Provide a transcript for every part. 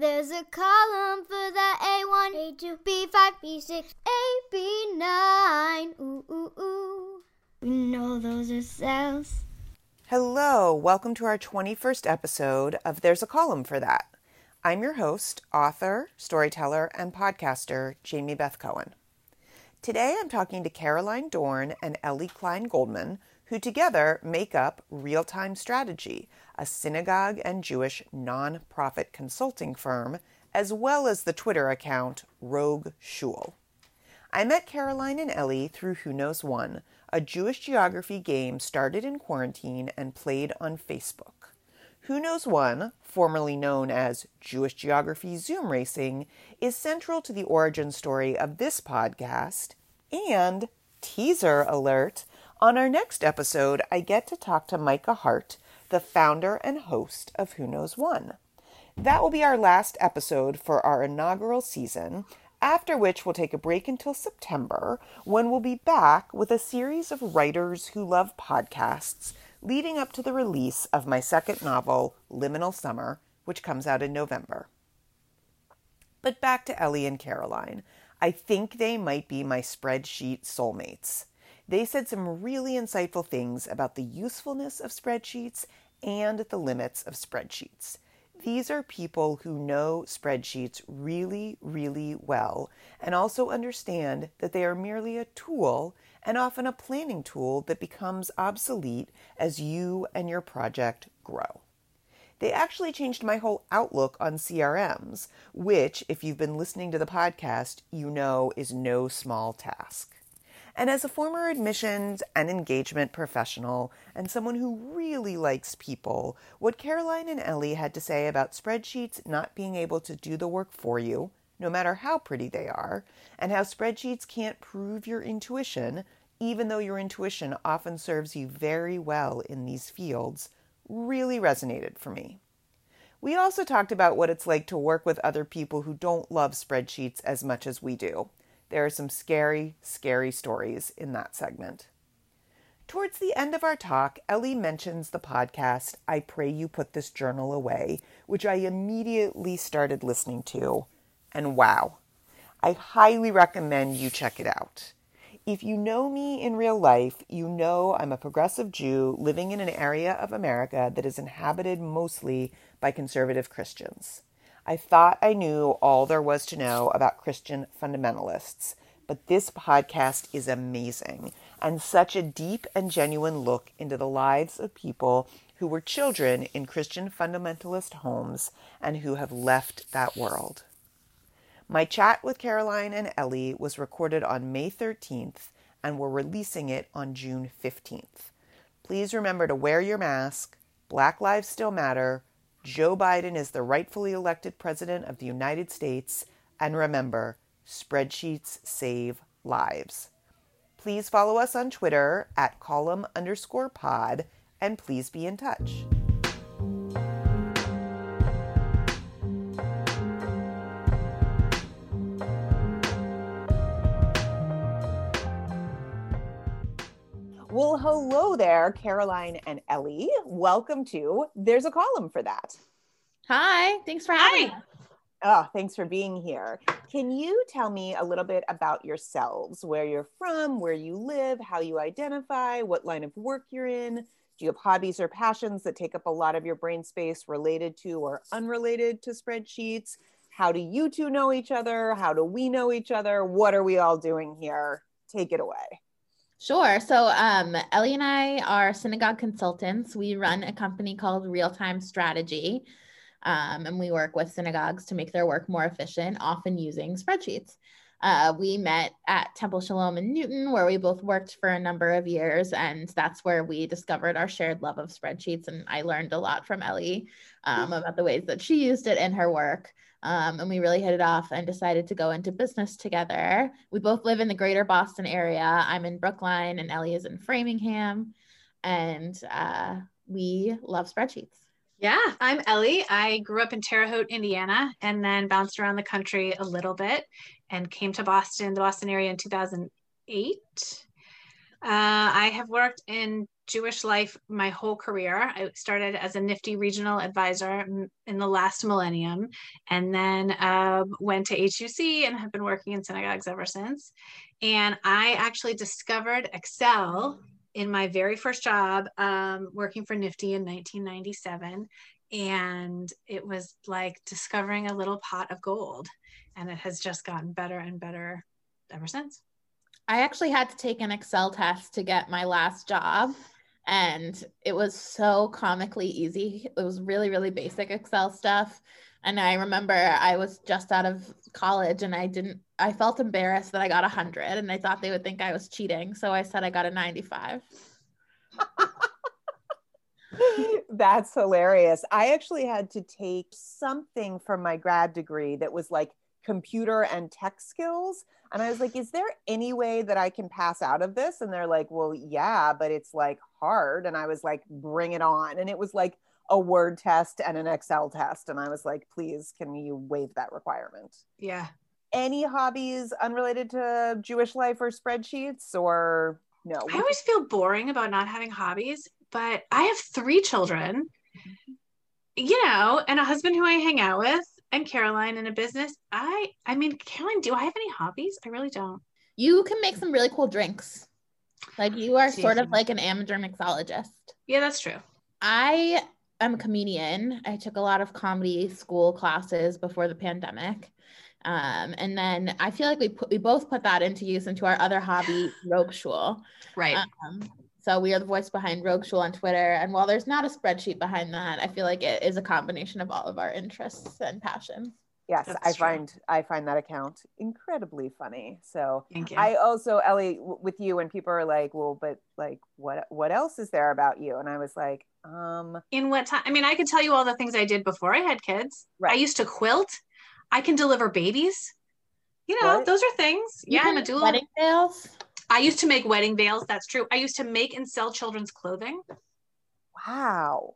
There's a column for the A1, A2, B5, B6, A, B9. Ooh, ooh, ooh. We know those are cells. Hello, welcome to our 21st episode of There's a Column for That. I'm your host, author, storyteller, and podcaster, Jamie Beth Cohen. Today I'm talking to Caroline Dorn and Ellie Klein Goldman, who together make up Real Time Strategy, a synagogue and Jewish nonprofit consulting firm, as well as the Twitter account Rogue Shul. I met Caroline and Ellie through Who Knows One, a Jewish geography game started in quarantine and played on Facebook. Who Knows One, formerly known as Jewish Geography Zoom Racing, is central to the origin story of this podcast. And, teaser alert, on our next episode, I get to talk to Micah Hart, the founder and host of Who Knows One. That will be our last episode for our inaugural season, after which we'll take a break until September, when we'll be back with a series of writers who love podcasts leading up to the release of my second novel, Liminal Summer, which comes out in November. But back to Ellie and Caroline. I think they might be my spreadsheet soulmates. They said some really insightful things about the usefulness of spreadsheets and the limits of spreadsheets. These are people who know spreadsheets really, really well and also understand that they are merely a tool and often a planning tool that becomes obsolete as you and your project grow. They actually changed my whole outlook on CRMs, which, if you've been listening to the podcast, you know is no small task. And as a former admissions and engagement professional and someone who really likes people, what Caroline and Ellie had to say about spreadsheets not being able to do the work for you, no matter how pretty they are, and how spreadsheets can't prove your intuition, even though your intuition often serves you very well in these fields, really resonated for me. We also talked about what it's like to work with other people who don't love spreadsheets as much as we do. There are some scary, scary stories in that segment. Towards the end of our talk, Ellie mentions the podcast I Pray You Put This Journal Away, which I immediately started listening to. And wow, I highly recommend you check it out. If you know me in real life, you know I'm a progressive Jew living in an area of America that is inhabited mostly by conservative Christians. I thought I knew all there was to know about Christian fundamentalists, but this podcast is amazing and such a deep and genuine look into the lives of people who were children in Christian fundamentalist homes and who have left that world. My chat with Caroline and Ellie was recorded on May 13th, and we're releasing it on June 15th. Please remember to wear your mask. Black Lives Still Matter. Joe Biden is the rightfully elected president of the United States. And remember, spreadsheets save lives. Please follow us on Twitter at column underscore pod and please be in touch. Well, hello there, Caroline and Ellie. Welcome to There's a Column for That. Hi, thanks for having me. Oh, thanks for being here. Can you tell me a little bit about yourselves, where you're from, where you live, how you identify, what line of work you're in? Do you have hobbies or passions that take up a lot of your brain space related to or unrelated to spreadsheets? How do you two know each other? How do we know each other? What are we all doing here? Take it away. Sure. So, um, Ellie and I are synagogue consultants. We run a company called Real Time Strategy, um, and we work with synagogues to make their work more efficient, often using spreadsheets. Uh, we met at Temple Shalom in Newton, where we both worked for a number of years, and that's where we discovered our shared love of spreadsheets. And I learned a lot from Ellie um, about the ways that she used it in her work. Um, and we really hit it off and decided to go into business together. We both live in the greater Boston area. I'm in Brookline, and Ellie is in Framingham, and uh, we love spreadsheets. Yeah, I'm Ellie. I grew up in Terre Haute, Indiana, and then bounced around the country a little bit and came to Boston, the Boston area in 2008. Uh, I have worked in Jewish life my whole career. I started as a NFTY regional advisor in the last millennium, and then uh, went to HUC and have been working in synagogues ever since. And I actually discovered Excel in my very first job um, working for NFTY in 1997. And it was like discovering a little pot of gold. And it has just gotten better and better ever since. I actually had to take an Excel test to get my last job. And it was so comically easy. It was really, really basic Excel stuff. And I remember I was just out of college and I didn't, I felt embarrassed that I got a 100 and I thought they would think I was cheating. So I said I got a 95. That's hilarious. I actually had to take something from my grad degree that was like computer and tech skills. And I was like, is there any way that I can pass out of this? And they're like, well, yeah, but it's like hard. And I was like, bring it on. And it was like a word test and an Excel test. And I was like, please, can you waive that requirement? Yeah. Any hobbies unrelated to Jewish life or spreadsheets or no? I always feel boring about not having hobbies, but I have three children, you know, and a husband who I hang out with and Caroline in a business. I I mean, Caroline, do I have any hobbies? I really don't. You can make some really cool drinks. Like you are sort of like an amateur mixologist. Yeah, that's true. I am a comedian. I took a lot of comedy school classes before the pandemic. Um, and then I feel like we put we both put that into use into our other hobby, Rogue Shul. Right. Um, so we are the voice behind Rogue Shul on Twitter. And while there's not a spreadsheet behind that, I feel like it is a combination of all of our interests and passions. Yes, That's I true. find I find that account incredibly funny. So I also Ellie w- with you when people are like, "Well, but like what what else is there about you?" And I was like, um In what time? I mean, I could tell you all the things I did before I had kids. Right. I used to quilt. I can deliver babies. You know, what? those are things. You yeah, I'm a doula. Wedding veils. I used to make wedding veils. That's true. I used to make and sell children's clothing. Wow.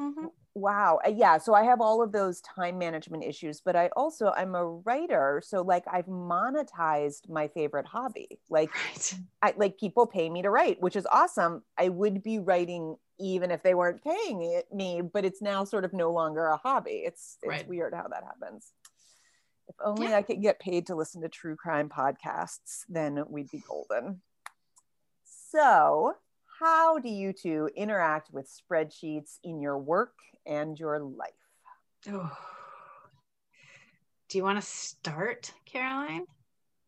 Mm-hmm. Wow. Uh, yeah. So I have all of those time management issues, but I also, I'm a writer. So like I've monetized my favorite hobby. Like, right. I, like people pay me to write, which is awesome. I would be writing even if they weren't paying it, me, but it's now sort of no longer a hobby. It's, it's right. weird how that happens. If only yeah. I could get paid to listen to true crime podcasts, then we'd be golden. So, how do you two interact with spreadsheets in your work and your life? Oh. Do you want to start, Caroline?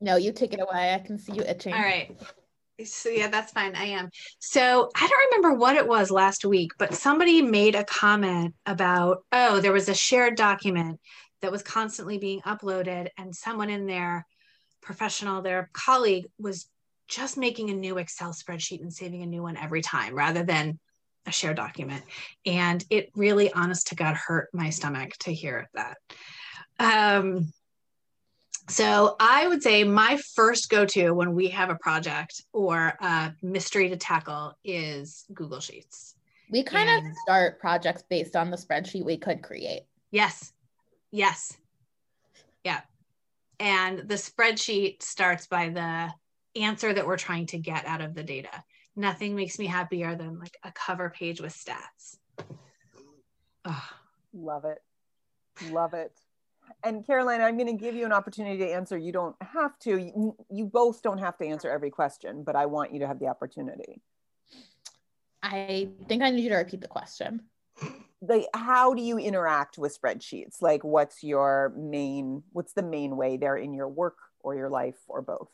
No, you take it away. I can see you itching. All right. So yeah, that's fine. I am. So I don't remember what it was last week, but somebody made a comment about, oh, there was a shared document that was constantly being uploaded and someone in their professional their colleague was just making a new excel spreadsheet and saving a new one every time rather than a shared document and it really honest to god hurt my stomach to hear that um, so I would say my first go to when we have a project or a mystery to tackle is Google Sheets. We kind and, of start projects based on the spreadsheet we could create. Yes, Yes. Yeah. And the spreadsheet starts by the answer that we're trying to get out of the data. Nothing makes me happier than like a cover page with stats. Oh. Love it. Love it. And Caroline, I'm going to give you an opportunity to answer. You don't have to. You, you both don't have to answer every question, but I want you to have the opportunity. I think I need you to repeat the question like how do you interact with spreadsheets like what's your main what's the main way they're in your work or your life or both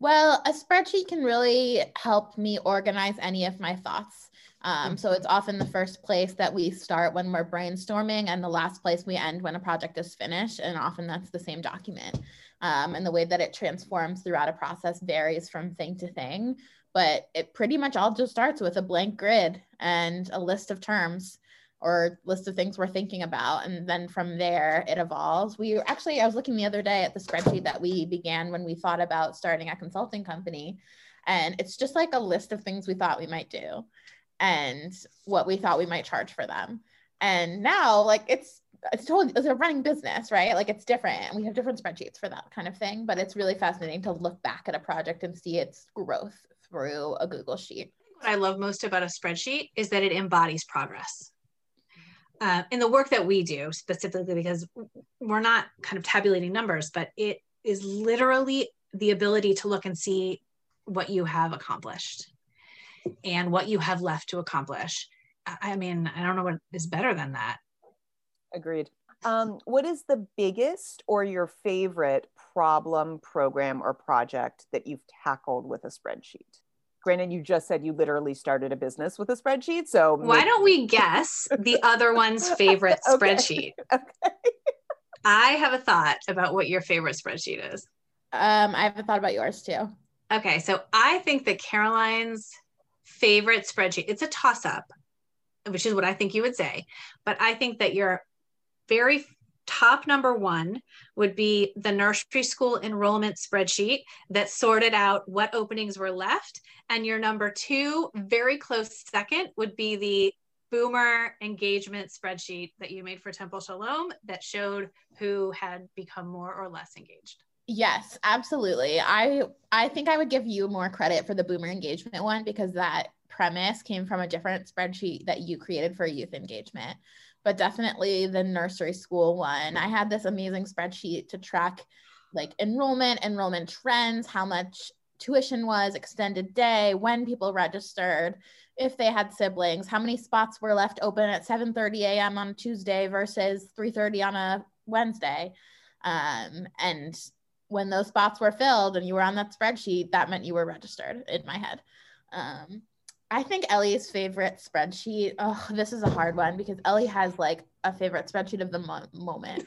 well a spreadsheet can really help me organize any of my thoughts. Um, so it's often the first place that we start when we're brainstorming and the last place we end when a project is finished and often that's the same document. Um, and the way that it transforms throughout a process varies from thing to thing but it pretty much all just starts with a blank grid and a list of terms or list of things we're thinking about. And then from there, it evolves. We actually, I was looking the other day at the spreadsheet that we began when we thought about starting a consulting company. And it's just like a list of things we thought we might do and what we thought we might charge for them. And now, like, it's, it's totally it's a running business, right? Like it's different. We have different spreadsheets for that kind of thing, but it's really fascinating to look back at a project and see its growth through a Google sheet What I love most about a spreadsheet is that it embodies progress. Uh, in the work that we do, specifically because we're not kind of tabulating numbers, but it is literally the ability to look and see what you have accomplished and what you have left to accomplish. I mean, I don't know what is better than that. Agreed. Um, what is the biggest or your favorite problem, program, or project that you've tackled with a spreadsheet? Granted, you just said you literally started a business with a spreadsheet. So why don't we guess the other one's favorite okay. spreadsheet? Okay. I have a thought about what your favorite spreadsheet is. Um, I have a thought about yours too. Okay, so I think that Caroline's favorite spreadsheet, it's a toss up, which is what I think you would say. But I think that your very top number one would be the nursery school enrollment spreadsheet that sorted out what openings were left. And your number two, very close second, would be the boomer engagement spreadsheet that you made for Temple Shalom that showed who had become more or less engaged. Yes, absolutely. I I think I would give you more credit for the boomer engagement one because that premise came from a different spreadsheet that you created for youth engagement. But definitely the nursery school one. I had this amazing spreadsheet to track like enrollment, enrollment trends, how much tuition was, extended day, when people registered, if they had siblings, how many spots were left open at 7:30 a.m. on a Tuesday versus 3:30 on a Wednesday. Um, and when those spots were filled and you were on that spreadsheet, that meant you were registered in my head. Um, I think Ellie's favorite spreadsheet. Oh, this is a hard one because Ellie has like a favorite spreadsheet of the mo- moment.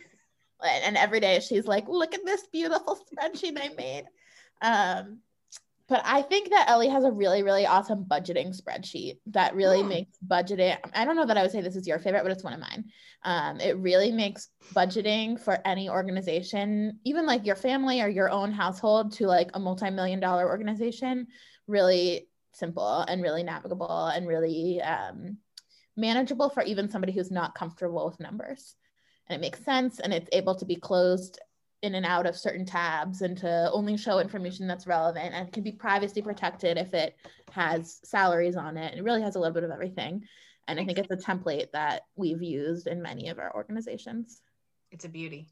And every day she's like, look at this beautiful spreadsheet I made. Um, but I think that Ellie has a really, really awesome budgeting spreadsheet that really makes budgeting. I don't know that I would say this is your favorite, but it's one of mine. Um, it really makes budgeting for any organization, even like your family or your own household, to like a multi million dollar organization, really simple and really navigable and really um, manageable for even somebody who's not comfortable with numbers. And it makes sense and it's able to be closed in and out of certain tabs and to only show information that's relevant and can be privacy protected if it has salaries on it. It really has a little bit of everything. And I think it's a template that we've used in many of our organizations. It's a beauty.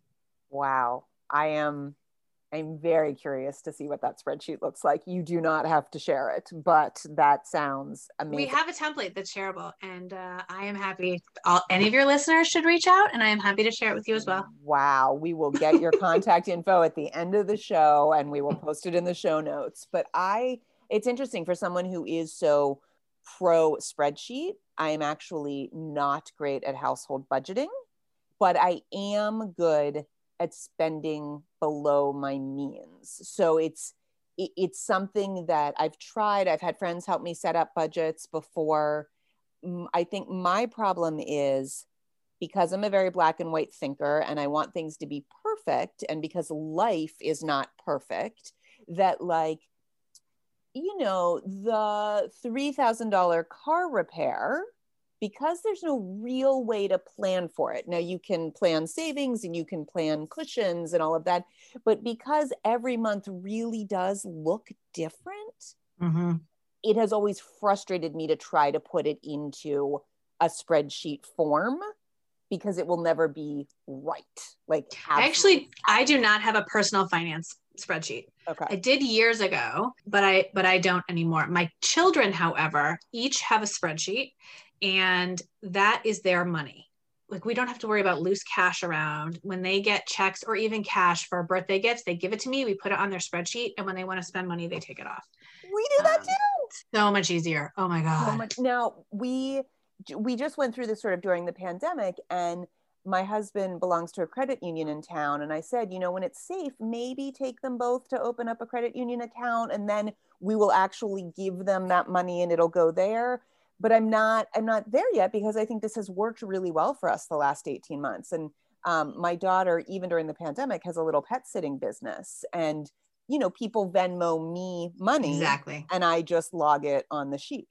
Wow. I am I'm very curious to see what that spreadsheet looks like. You do not have to share it, but that sounds amazing. We have a template that's shareable, and uh, I am happy. All, any of your listeners should reach out, and I am happy to share it with you as well. Wow. We will get your contact info at the end of the show, and we will post it in the show notes. But I, it's interesting for someone who is so pro spreadsheet. I am actually not great at household budgeting, but I am good at spending below my means. So it's it's something that I've tried. I've had friends help me set up budgets before. I think my problem is because I'm a very black and white thinker and I want things to be perfect and because life is not perfect that like you know the $3000 car repair because there's no real way to plan for it. Now, you can plan savings and you can plan cushions and all of that, but because every month really does look different, mm-hmm. it has always frustrated me to try to put it into a spreadsheet form because it will never be right. Like, actually, I do not have a personal finance spreadsheet. Okay. I did years ago, but I but I don't anymore. My children, however, each have a spreadsheet and that is their money. Like we don't have to worry about loose cash around. When they get checks or even cash for birthday gifts they give it to me we put it on their spreadsheet and when they want to spend money they take it off. We do that um, too. So much easier. Oh my god. so much. now we we just went through this sort of during the pandemic and my husband belongs to a credit union in town and i said you know when it's safe maybe take them both to open up a credit union account and then we will actually give them that money and it'll go there but i'm not i'm not there yet because i think this has worked really well for us the last 18 months. And um, my daughter even during the pandemic has a little pet sitting business and you know people venmo me money exactly. and i just log it on the sheet.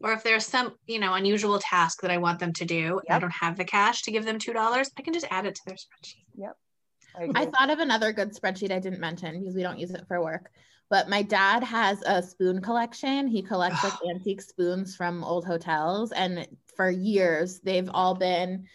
Or if there's some you know unusual task that i want them to do yep. i don't have the cash to give them two dollars i can just add it to their spreadsheet. Yep. I, I thought of another good spreadsheet I didn't mention because we don't use it for work. But my dad has a spoon collection. He collects like antique spoons from old hotels. And for years, they've all been,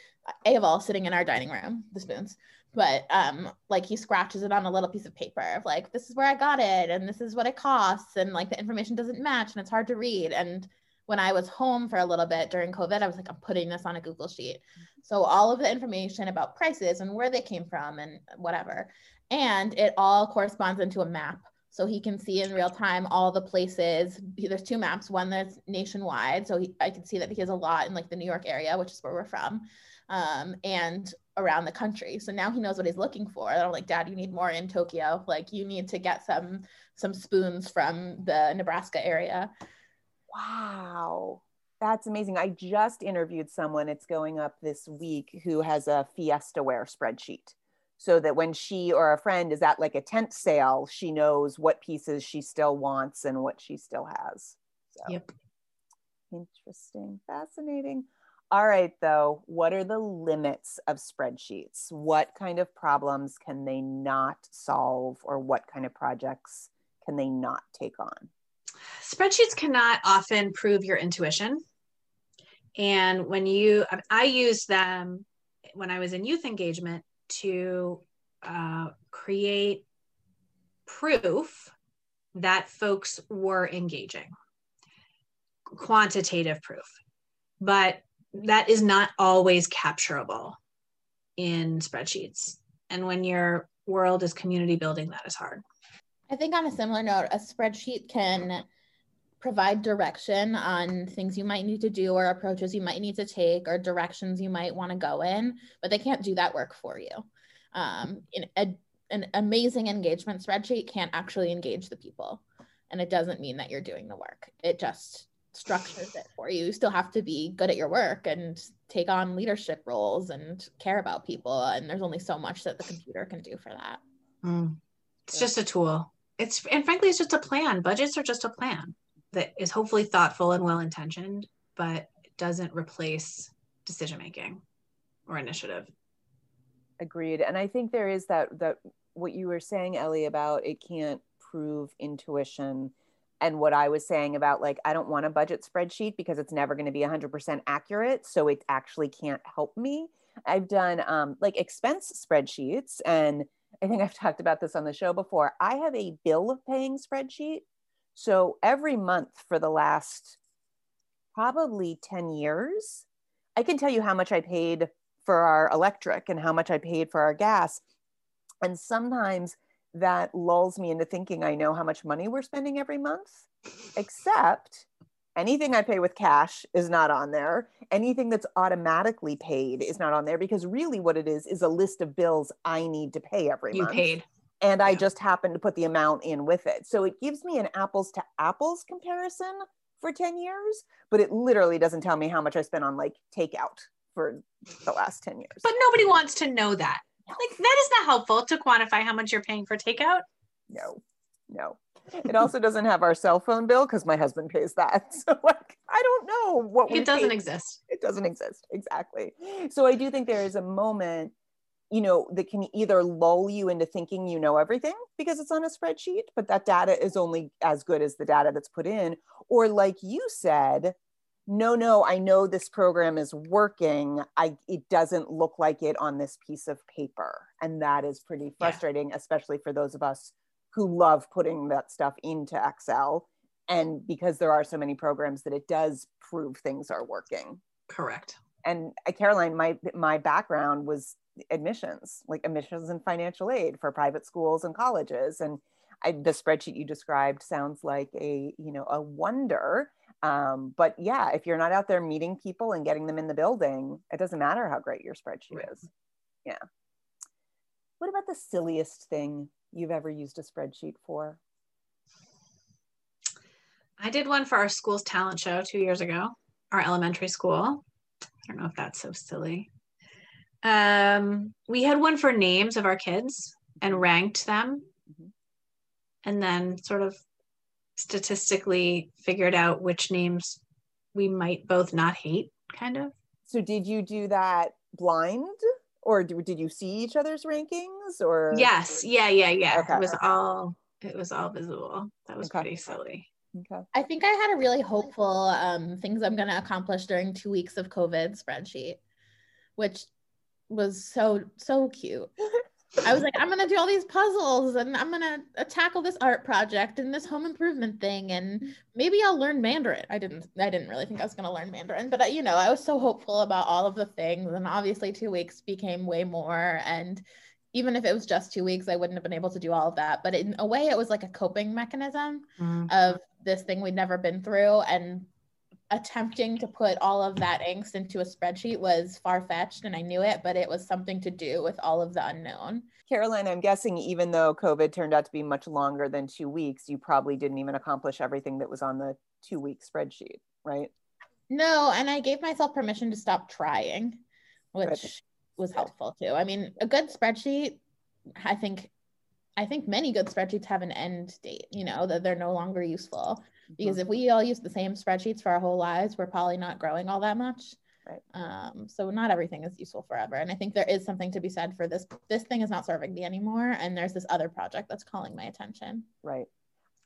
all sitting in our dining room, the spoons. But um, like he scratches it on a little piece of paper of like, this is where I got it and this is what it costs. And like the information doesn't match and it's hard to read. And when I was home for a little bit during COVID, I was like, I'm putting this on a Google sheet. So all of the information about prices and where they came from and whatever. And it all corresponds into a map. So he can see in real time all the places. There's two maps, one that's nationwide. So he, I can see that he has a lot in like the New York area, which is where we're from, um, and around the country. So now he knows what he's looking for. I'm like, Dad, you need more in Tokyo. Like you need to get some some spoons from the Nebraska area. Wow. That's amazing. I just interviewed someone, it's going up this week, who has a Fiesta Wear spreadsheet. So that when she or a friend is at like a tent sale, she knows what pieces she still wants and what she still has. So Yep. interesting, fascinating. All right, though, what are the limits of spreadsheets? What kind of problems can they not solve, or what kind of projects can they not take on? Spreadsheets cannot often prove your intuition. And when you, I used them when I was in youth engagement to uh, create proof that folks were engaging, quantitative proof. But that is not always capturable in spreadsheets. And when your world is community building, that is hard. I think on a similar note, a spreadsheet can provide direction on things you might need to do or approaches you might need to take or directions you might want to go in, but they can't do that work for you. Um, in a, an amazing engagement spreadsheet can't actually engage the people. And it doesn't mean that you're doing the work. It just structures it for you. You still have to be good at your work and take on leadership roles and care about people. And there's only so much that the computer can do for that. Mm. It's just a tool. It's and frankly, it's just a plan. Budgets are just a plan that is hopefully thoughtful and well intentioned, but doesn't replace decision making or initiative. Agreed. And I think there is that that what you were saying, Ellie, about it can't prove intuition. And what I was saying about like, I don't want a budget spreadsheet because it's never going to be 100% accurate. So it actually can't help me. I've done um, like expense spreadsheets. And I think I've talked about this on the show before. I have a bill of paying spreadsheet. So every month for the last probably 10 years, I can tell you how much I paid for our electric and how much I paid for our gas. And sometimes that lulls me into thinking I know how much money we're spending every month, except anything I pay with cash is not on there. Anything that's automatically paid is not on there because really what it is is a list of bills I need to pay every You month. You paid. And I just happen to put the amount in with it. So it gives me an apples to apples comparison for 10 years, but it literally doesn't tell me how much I spent on like takeout for the last 10 years. But nobody wants to know that. Like that is not helpful to quantify how much you're paying for takeout. no, no. It also doesn't have our cell phone bill because my husband pays that. So like I don't know what we It doesn't paid. exist. It doesn't exist. Exactly. So I do think there is a moment, you know, that can either lull you into thinking you know everything because it's on a spreadsheet, but that data is only as good as the data that's put in. Or like you said, no, no, I know this program is working. I it doesn't look like it on this piece of paper. And that is pretty frustrating, especially for those of us who love putting that stuff into Excel. And because there are so many programs that it does prove things are working Correct. and uh, Caroline, my my background was admissions, like admissions and financial aid for private schools and colleges. And I, the spreadsheet you described sounds like a you know a wonder. Um, but yeah, if you're not out there meeting people and getting them in the building, it doesn't matter how great your spreadsheet Right. is. Yeah. What about the silliest thing you've ever used a spreadsheet for? I did one for our school's talent show two years ago, our elementary school. I don't know if that's so silly. Um, we had one for names of our kids and ranked them, Mhm. and then sort of statistically figured out which names we might both not hate, kind of. So did you do that blind or did you see each other's rankings or Yes. Yeah. Yeah. Yeah. Okay. It was all. It was all visible. That was Okay. pretty silly. okay I think I had a really hopeful um, things I'm going to accomplish during two weeks of COVID spreadsheet, which was so so cute. I was like, I'm gonna do all these puzzles and I'm gonna uh, tackle this art project and this home improvement thing and maybe I'll learn Mandarin. I didn't I didn't really think I was gonna learn Mandarin, but I, you know, I was so hopeful about all of the things and obviously two weeks became way more and even if it was just two weeks, I wouldn't have been able to do all of that. But in a way, it was like a coping mechanism of this thing we'd never been through and attempting to put all of that angst into a spreadsheet was far-fetched and I knew it, but it was something to do with all of the unknown. Caroline, I'm guessing even though COVID turned out to be much longer than two weeks, you probably didn't even accomplish everything that was on the two week spreadsheet, right? No, and I gave myself permission to stop trying, which Good. was helpful too. I mean, a good spreadsheet, I think I think many good spreadsheets have an end date, you know, that they're no longer useful. Because if we all use the same spreadsheets for our whole lives, we're probably not growing all that much. Right. Um, so not everything is useful forever. And I think there is something to be said for this. This thing is not serving me anymore. And there's this other project that's calling my attention. Right.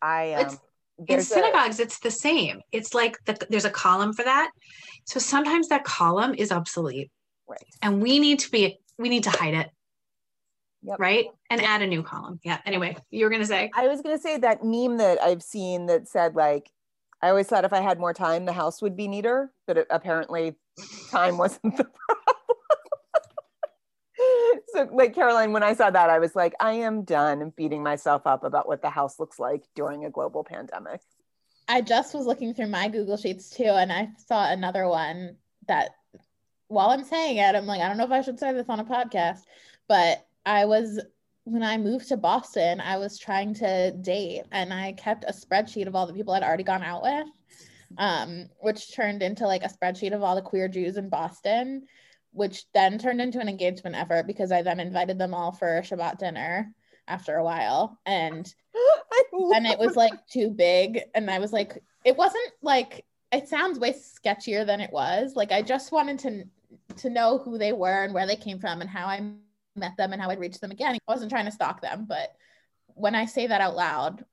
I um, It's- in there's a- synagogues it's the same it's like the, there's a column for that so sometimes that column is obsolete right. and we need to be we need to hide it Yep. right and add a new column yeah anyway you were gonna say I was gonna say that meme that I've seen that said like, I always thought if I had more time, the house would be neater, but it, apparently time wasn't the problem. so like Caroline, when I saw that, I was like, I am done beating myself up about what the house looks like during a global pandemic. I just was looking through my Google Sheets too, and I saw another one that while I'm saying it, I'm like, I don't know if I should say this on a podcast, but I was when I moved to Boston, I was trying to date and I kept a spreadsheet of all the people I'd already gone out with, um, which turned into like a spreadsheet of all the queer Jews in Boston, which then turned into an engagement effort because I then invited them all for a Shabbat dinner after a while. And and it was like too big and i was like it wasn't like it sounds way sketchier than it was like i just wanted to to know who they were and where they came from and how i met them and how i'd reach them again i wasn't trying to stalk them but when i say that out loud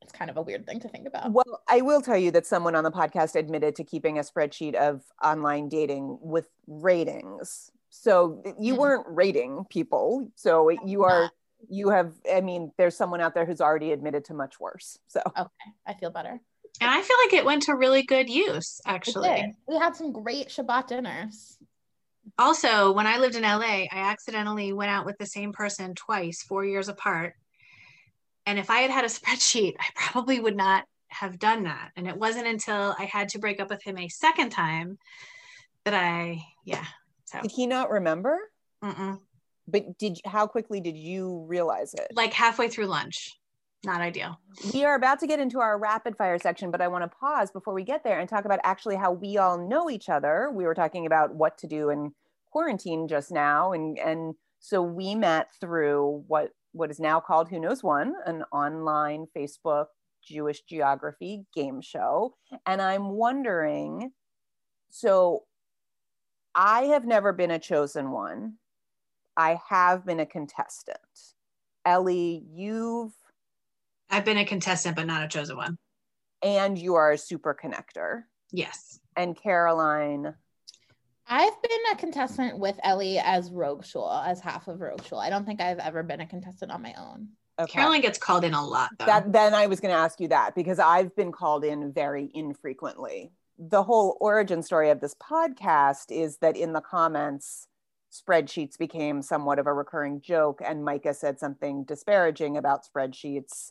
it's kind of a weird thing to think about Well, I will tell you that someone on the podcast admitted to keeping a spreadsheet of online dating with ratings. So you Mhm. weren't rating people. So you are, Not. you have, I mean, there's someone out there who's already admitted to much worse. So okay i feel better and i feel like it went to really good use actually we had some great shabbat dinners also when i lived in la i accidentally went out with the same person twice four years apart and if i had had a spreadsheet i probably would not have done that and it wasn't until i had to break up with him a second time that i yeah so did he not remember? mm-mm. But did how quickly did you realize it? like halfway through lunch not ideal We are about to get into our rapid fire section, but I want to pause before we get there and talk about actually how we all know each other. We were talking about what to do in quarantine just now, and and so we met through what what is now called Who Knows One, an online Facebook Jewish geography game show. And I'm wondering, so I have never been a chosen one. I have been a contestant. Ellie, you've i've been a contestant but not a chosen one and you are a super connector. yes And Caroline, I've been a contestant with Ellie as Rogue Shul, as half of Rogue Shul. I don't think I've ever been a contestant on my own. okay. caroline gets called in a lot though that then I was going to ask you that because I've been called in very infrequently. The whole origin story of this podcast is that in the comments, spreadsheets became somewhat of a recurring joke, and Micah said something disparaging about spreadsheets.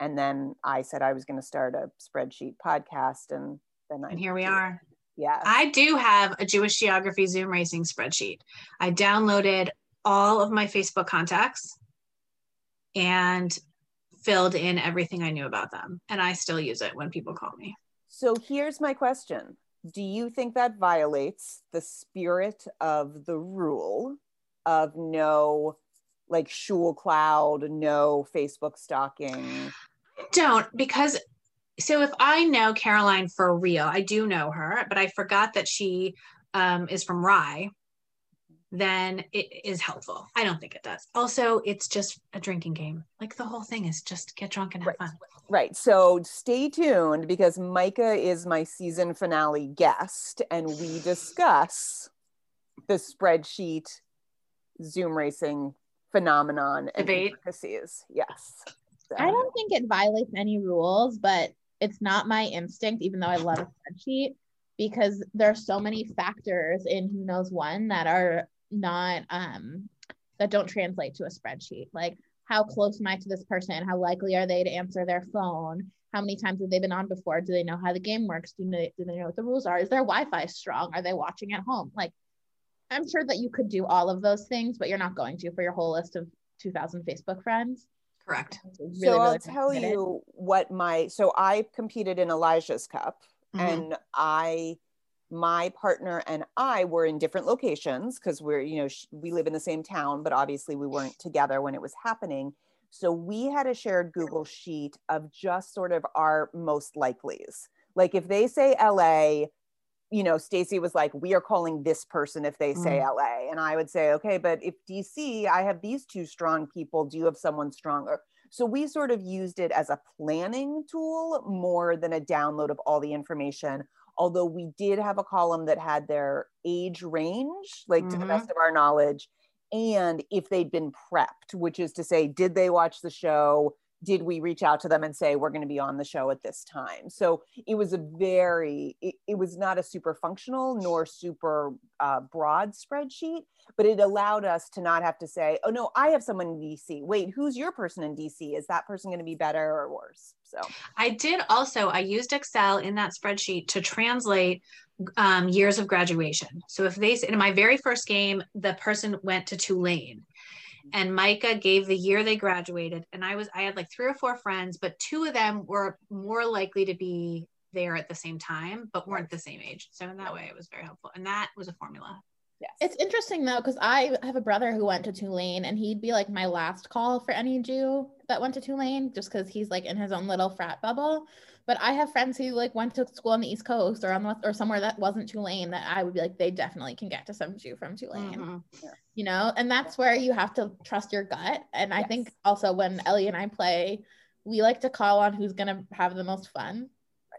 And then I said I was going to start a spreadsheet podcast, and then I and here we are Yeah. I do have a Jewish geography Zoom racing spreadsheet. I downloaded all of my Facebook contacts and filled in everything I knew about them. And I still use it when people call me. So here's my question. Do you think that violates the spirit of the rule of no like ShulCloud, no Facebook stalking? Don't because so if I know Caroline for real, I do know her, but I forgot that she um, is from Rye. then it is helpful. I don't think it does. Also, it's just a drinking game. Like the whole thing is just get drunk and have Right. fun. Right. So stay tuned because Micah is my season finale guest and we discuss the spreadsheet Zoom racing phenomenon and Debate. intricacies. Yes. I don't think it violates any rules, but it's not my instinct, even though I love a spreadsheet, because there are so many factors in who knows one that are not um that don't translate to a spreadsheet. Like how close am I to this person? How likely are they to answer their phone? How many times have they been on before? Do they know how the game works? Do they do they know what the rules are? Is their Wi-Fi strong? Are they watching at home? Like I'm sure that you could do all of those things, but you're not going to for your whole list of 2,000 Facebook friends. Correct. It's so I'll tell you what my so I competed in Elijah's Cup Mhm. and I my partner and I were in different locations because we're you know sh- we live in the same town but obviously we weren't together when it was happening so we had a shared Google sheet of just sort of our most likelies like if they say LA you know Stacy was like we are calling this person if they say mm. LA and I would say okay but if DC I have these two strong people do you have someone stronger so we sort of used it as a planning tool more than a download of all the information. Although we did have a column that had their age range, like to the best mm-hmm. of our knowledge, and if they'd been prepped, which is to say, did they watch the show? Did we reach out to them and say, we're going to be on the show at this time? So it was a very, it, it was not a super functional nor super uh, broad spreadsheet, but it allowed us to not have to say, oh no, I have someone in DC. Wait, who's your person in DC? Is that person going to be better or worse? So I did also, I used Excel in that spreadsheet to translate um, years of graduation. So if they, in my very first game, the person went to Tulane and Micah gave the year they graduated. And I was, I had like three or four friends, but two of them were more likely to be there at the same time, but weren't the same age. So in that way, it was very helpful. And that was a formula. Yes. It's interesting though, because I have a brother who went to Tulane and he'd be like my last call for any Jew that went to Tulane just because he's like in his own little frat bubble. But I have friends who like went to school on the East Coast or on the, or somewhere that wasn't Tulane that I would be like, they definitely can get to some Jew from Tulane, Mhm. you know? And that's where you have to trust your gut. And I think also when Ellie and I play, we like to call on who's going to have the most fun,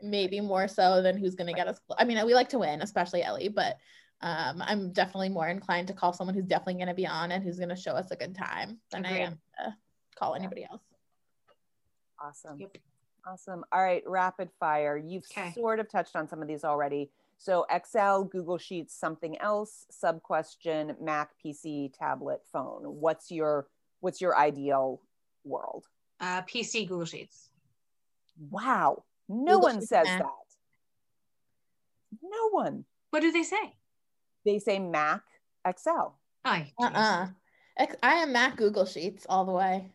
maybe more so than who's going to get us. I mean, we like to win, especially Ellie, but um, I'm definitely more inclined to call someone who's definitely going to be on and who's going to show us a good time than I am to call anybody else. Awesome. Yep. Awesome. All right, rapid fire. You've Okay. sort of touched on some of these already. So Excel, Google Sheets, something else, sub question, Mac, PC, tablet, phone. What's your what's your ideal world? Uh, PC Google Sheets. Wow. No Google one Sheets, says Mac. that. No one. What do they say? They say Mac, Excel. Oh, Uh-uh. I am Mac Google Sheets all the way.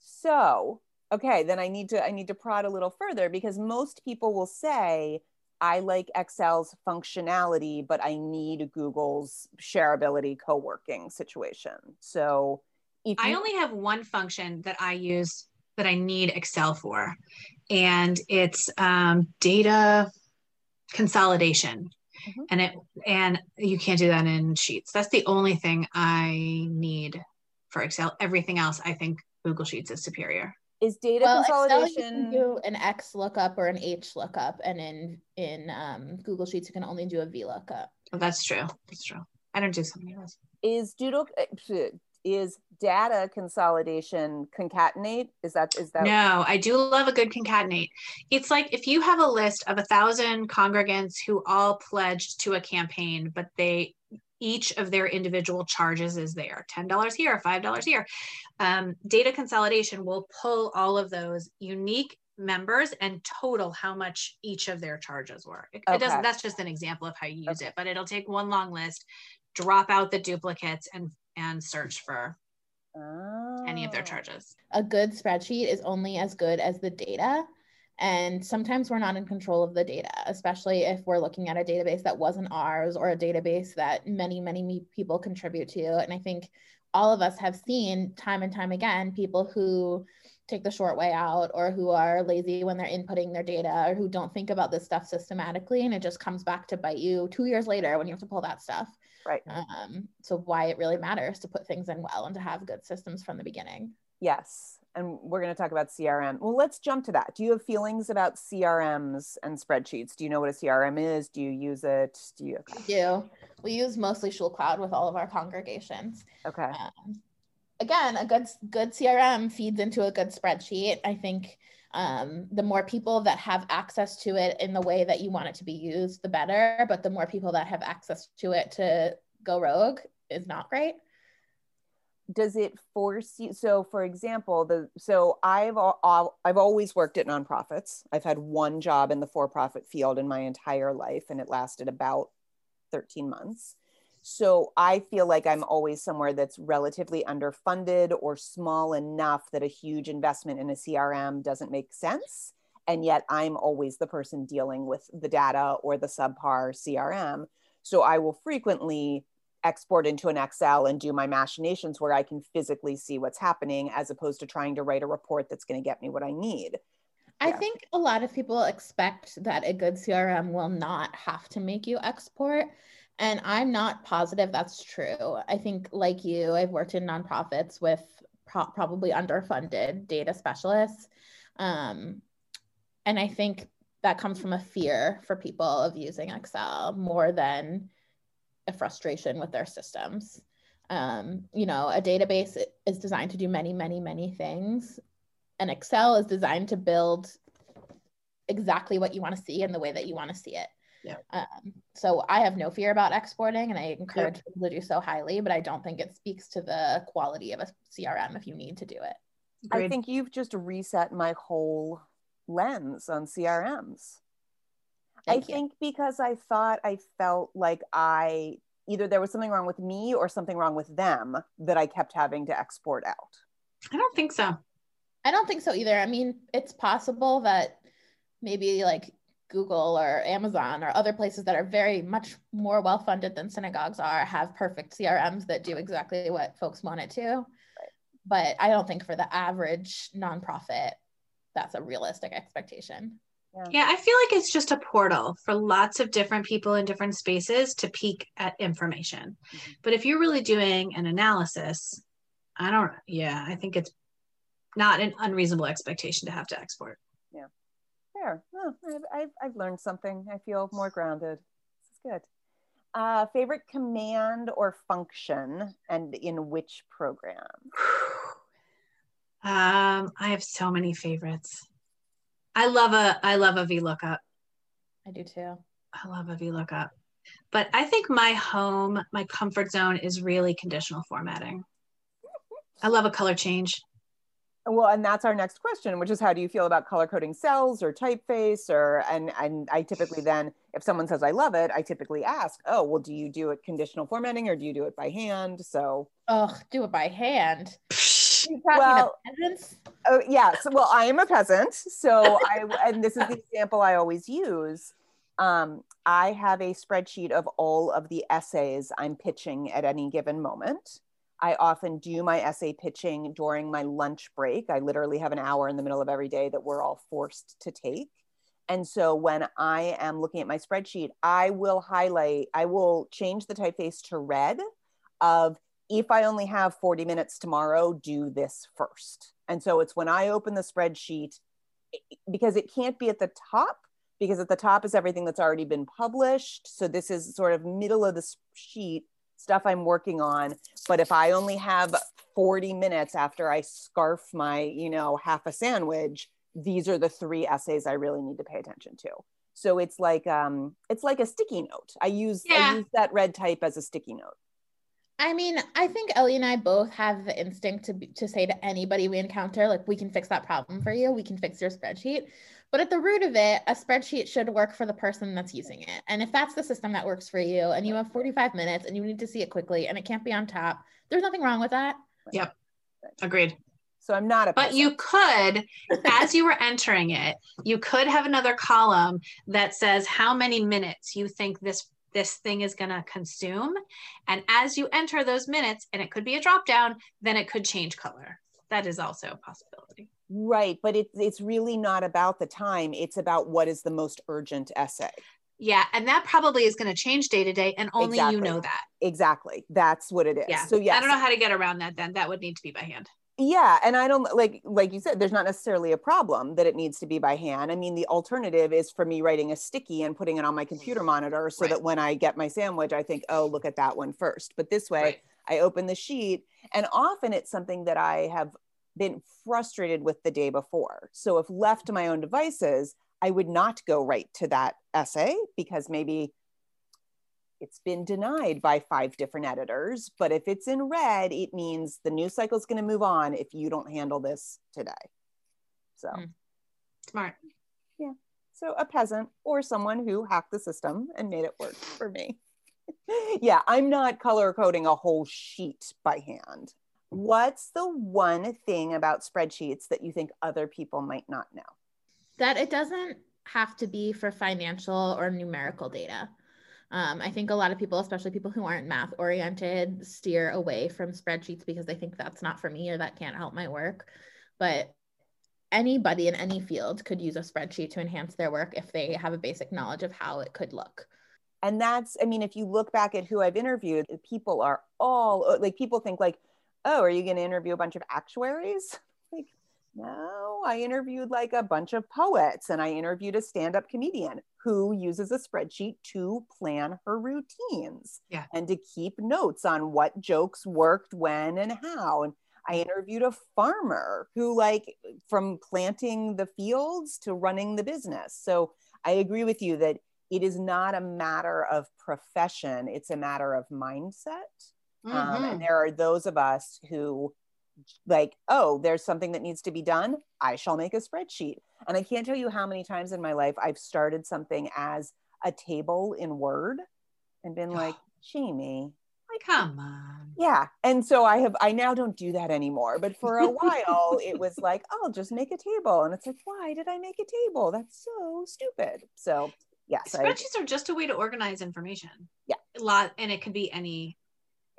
So, okay, then I need to I need to prod a little further because most people will say I like Excel's functionality, but I need Google's shareability co-working situation. So, if I only have one function that I use that I need Excel for, and it's um, data consolidation. Mhm. And it and you can't do that in Sheets. That's the only thing I need for Excel. Everything else, I think Google Sheets is superior. is data Well, Excel you consolidation can do an X lookup or an H lookup, and in in um, Google Sheets you can only do a V lookup. Oh, that's true. That's true. I don't do something else is doodle uh, is data consolidation concatenate? Is that is that No, I do love a good concatenate. It's like if you have a list of a thousand congregants who all pledged to a campaign, but they each of their individual charges is there $10 here, $5 here. Um, data consolidation will pull all of those unique members and total how much each of their charges were. It, it Okay. doesn't, that's just an example of how you use Okay. it, but it'll take one long list, drop out the duplicates and and search for any of their Oh. charges. a good spreadsheet is only as good as the data. And sometimes we're not in control of the data, especially if we're looking at a database that wasn't ours or a database that many, many people contribute to. And I think all of us have seen time and time again people who take the short way out or who are lazy when they're inputting their data or who don't think about this stuff systematically. And it just comes back to bite you two years later when you have to pull that stuff. Right. Um, so why it really matters to put things in well and to have good systems from the beginning. Yes. And we're going to talk about CRM. Well, let's jump to that. Do you have feelings about CRMs and spreadsheets? Do you know what a CRM is? Do you use it? Do you? We do. We use mostly ShulCloud with all of our congregations. Okay. Um, again, a good good CRM feeds into a good spreadsheet. I think um, the more people that have access to it in the way that you want it to be used, the better. But the more people that have access to it to go rogue is not great. Does it force you so for example the so i've i've always worked at nonprofits. I've had one job in the for-profit field in my entire life and it lasted about 13 months so i feel like i'm always somewhere that's relatively underfunded or small enough that a huge investment in a crm doesn't make sense and yet i'm always the person dealing with the data or the subpar crm so i will frequently export into an Excel and do my machinations where I can physically see what's happening as opposed to trying to write a report that's going to get me what I need. I yeah. think a lot of people expect that a good CRM will not have to make you export. And I'm not positive that's true. I think, like you, I've worked in nonprofits with pro- probably underfunded data specialists. Um, and I think that comes from a fear for people of using Excel more than a frustration with their systems. Um, you know, a database is designed to do many, many, many things. And Excel is designed to build exactly what you want to see in the way that you want to see it. Yeah. Um, so I have no fear about exporting and I encourage yep. people to do so highly, but I don't think it speaks to the quality of a CRM if you need to do it. I think you've just reset my whole lens on CRMs. Thank I you. think because I thought I felt like I either there was something wrong with me or something wrong with them that I kept having to export out. I don't think so. I don't think so either. I mean, it's possible that maybe like Google or Amazon or other places that are very much more well funded than synagogues are have perfect CRMs that do exactly what folks want it to. Right. But I don't think for the average nonprofit, that's a realistic expectation. Yeah. yeah, I feel like it's just a portal for lots of different people in different spaces to peek at information. Mm-hmm. But if you're really doing an analysis, I don't, yeah, I think it's not an unreasonable expectation to have to export. Yeah, fair. No, I've, I've, I've learned something. I feel more grounded. This is good. Uh, favorite command or function and in which program? um, I have so many favorites. I love a I love a VLOOKUP. I do too. I love a VLOOKUP. But I think my home, my comfort zone is really conditional formatting. I love a color change. Well, and that's our next question, which is how do you feel about color coding cells or typeface or and and I typically then if someone says I love it, I typically ask, "Oh, well do you do it conditional formatting or do you do it by hand?" So Oh, do it by hand. well, oh yeah. So, well, I am a peasant, so I and this is the example I always use. Um, I have a spreadsheet of all of the essays I'm pitching at any given moment. I often do my essay pitching during my lunch break. I literally have an hour in the middle of every day that we're all forced to take. And so when I am looking at my spreadsheet, I will highlight, I will change the typeface to red of if I only have 40 minutes tomorrow, do this first. And so it's when I open the spreadsheet, because it can't be at the top, because at the top is everything that's already been published. So this is sort of middle of the sheet stuff I'm working on. But if I only have 40 minutes after I scarf my, you know, half a sandwich, these are the three essays I really need to pay attention to. So it's like um, it's like a sticky note. I use yeah. I use that red type as a sticky note. I mean, I think Ellie and I both have the instinct to to say to anybody we encounter, like, we can fix that problem for you. We can fix your spreadsheet. But at the root of it, a spreadsheet should work for the person that's using it. And if that's the system that works for you, and you have 45 minutes and you need to see it quickly, and it can't be on top, there's nothing wrong with that. Yep, agreed. So I'm not a. But you could, as you were entering it, you could have another column that says how many minutes you think this this thing is going to consume. And as you enter those minutes, and it could be a drop down, then it could change color. That is also a possibility. Right. But it, it's really not about the time, it's about what is the most urgent essay. Yeah, and that probably is going to change day to day, and only Exactly. you know that. Exactly. That's what it is. Yeah. So yeah, I don't know how to get around that. Then that would need to be by hand. Yeah, and I don't like like you said there's not necessarily a problem that it needs to be by hand. I mean, the alternative is for me writing a sticky and putting it on my computer monitor so Right. that when I get my sandwich I think, "Oh, look at that one first. But this way, Right. I open the sheet and often it's something that I have been frustrated with the day before. So if left to my own devices, I would not go right to that essay because maybe it's been denied by five different editors. But if it's in red, it means the news cycle is going to move on if you don't handle this today. So, Mm. Smart. Yeah. So a peasant or someone who hacked the system and made it work for me. yeah, I'm not color coding a whole sheet by hand. What's the one thing about spreadsheets that you think other people might not know? that it doesn't have to be for financial or numerical data. Um, I think a lot of people, especially people who aren't math oriented, steer away from spreadsheets because they think that's not for me or that can't help my work. But anybody in any field could use a spreadsheet to enhance their work if they have a basic knowledge of how it could look. and that's i mean if you look back at who i've interviewed people are all like people think like oh are you going to interview a bunch of actuaries? Like no i interviewed like a bunch of poets and i interviewed a stand-up comedian who uses a spreadsheet to plan her routines Yeah. and to keep notes on what jokes worked when and how. And i interviewed a farmer who like from planting the fields to running the business. So i agree with you that it is not a matter of profession it's a matter of mindset um, Mhm. and there are those of us who like oh there's something that needs to be done i shall make a spreadsheet and i can't tell you how many times in my life i've started something as a table in word and been like jamie like, Come on. yeah and so i have i now don't do that anymore but for a while it was like i'll just make a table and it's like why did i make a table that's so stupid so yes I, Spreadsheets are just a way to organize information. Yeah. A lot, and it could be any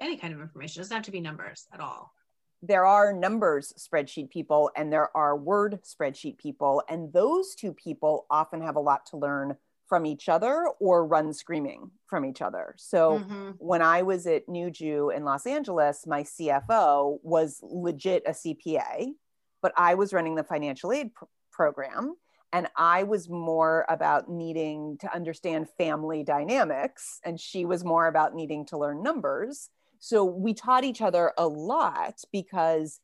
any kind of information. It doesn't have to be numbers at all. there are numbers spreadsheet people and there are word spreadsheet people and those two people often have a lot to learn from each other or run screaming from each other so Mhm. when i was at new jew in los angeles my cfo was legit a cpa but i was running the financial aid pr- program and i was more about needing to understand family dynamics and she was more about needing to learn numbers so we taught each other a lot because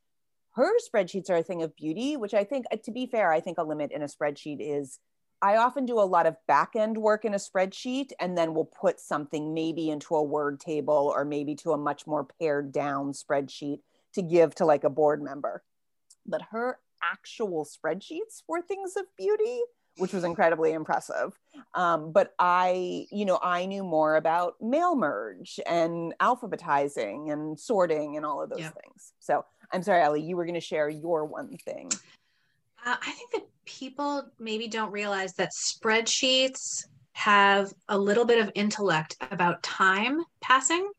her spreadsheets are a thing of beauty, which I think, uh, to be fair, I think a limit in a spreadsheet is I often do a lot of back end work in a spreadsheet and then we'll put something maybe into a word table or maybe to a much more pared down spreadsheet to give to like a board member. But her actual spreadsheets were things of beauty, which was incredibly impressive. Um, but I, you know, I knew more about mail merge and alphabetizing and sorting and all of those Yeah. things. So I'm sorry, Ellie, you were going to share your one thing. Uh, I think that people maybe don't realize that spreadsheets have a little bit of intellect about time passing.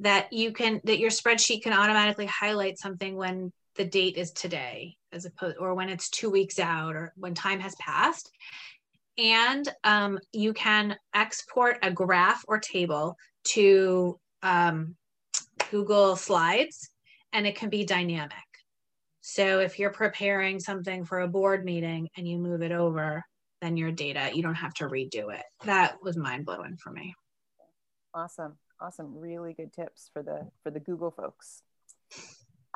That you can that your spreadsheet can automatically highlight something when the date is today, as opposed or when it's two weeks out or when time has passed. And um, you can export a graph or table to um, Google Slides, and it can be dynamic. So if you're preparing something for a board meeting and you move it over, then your data, you don't have to redo it. That was mind blowing for me. Awesome. Awesome. Really good tips for the for the Google folks.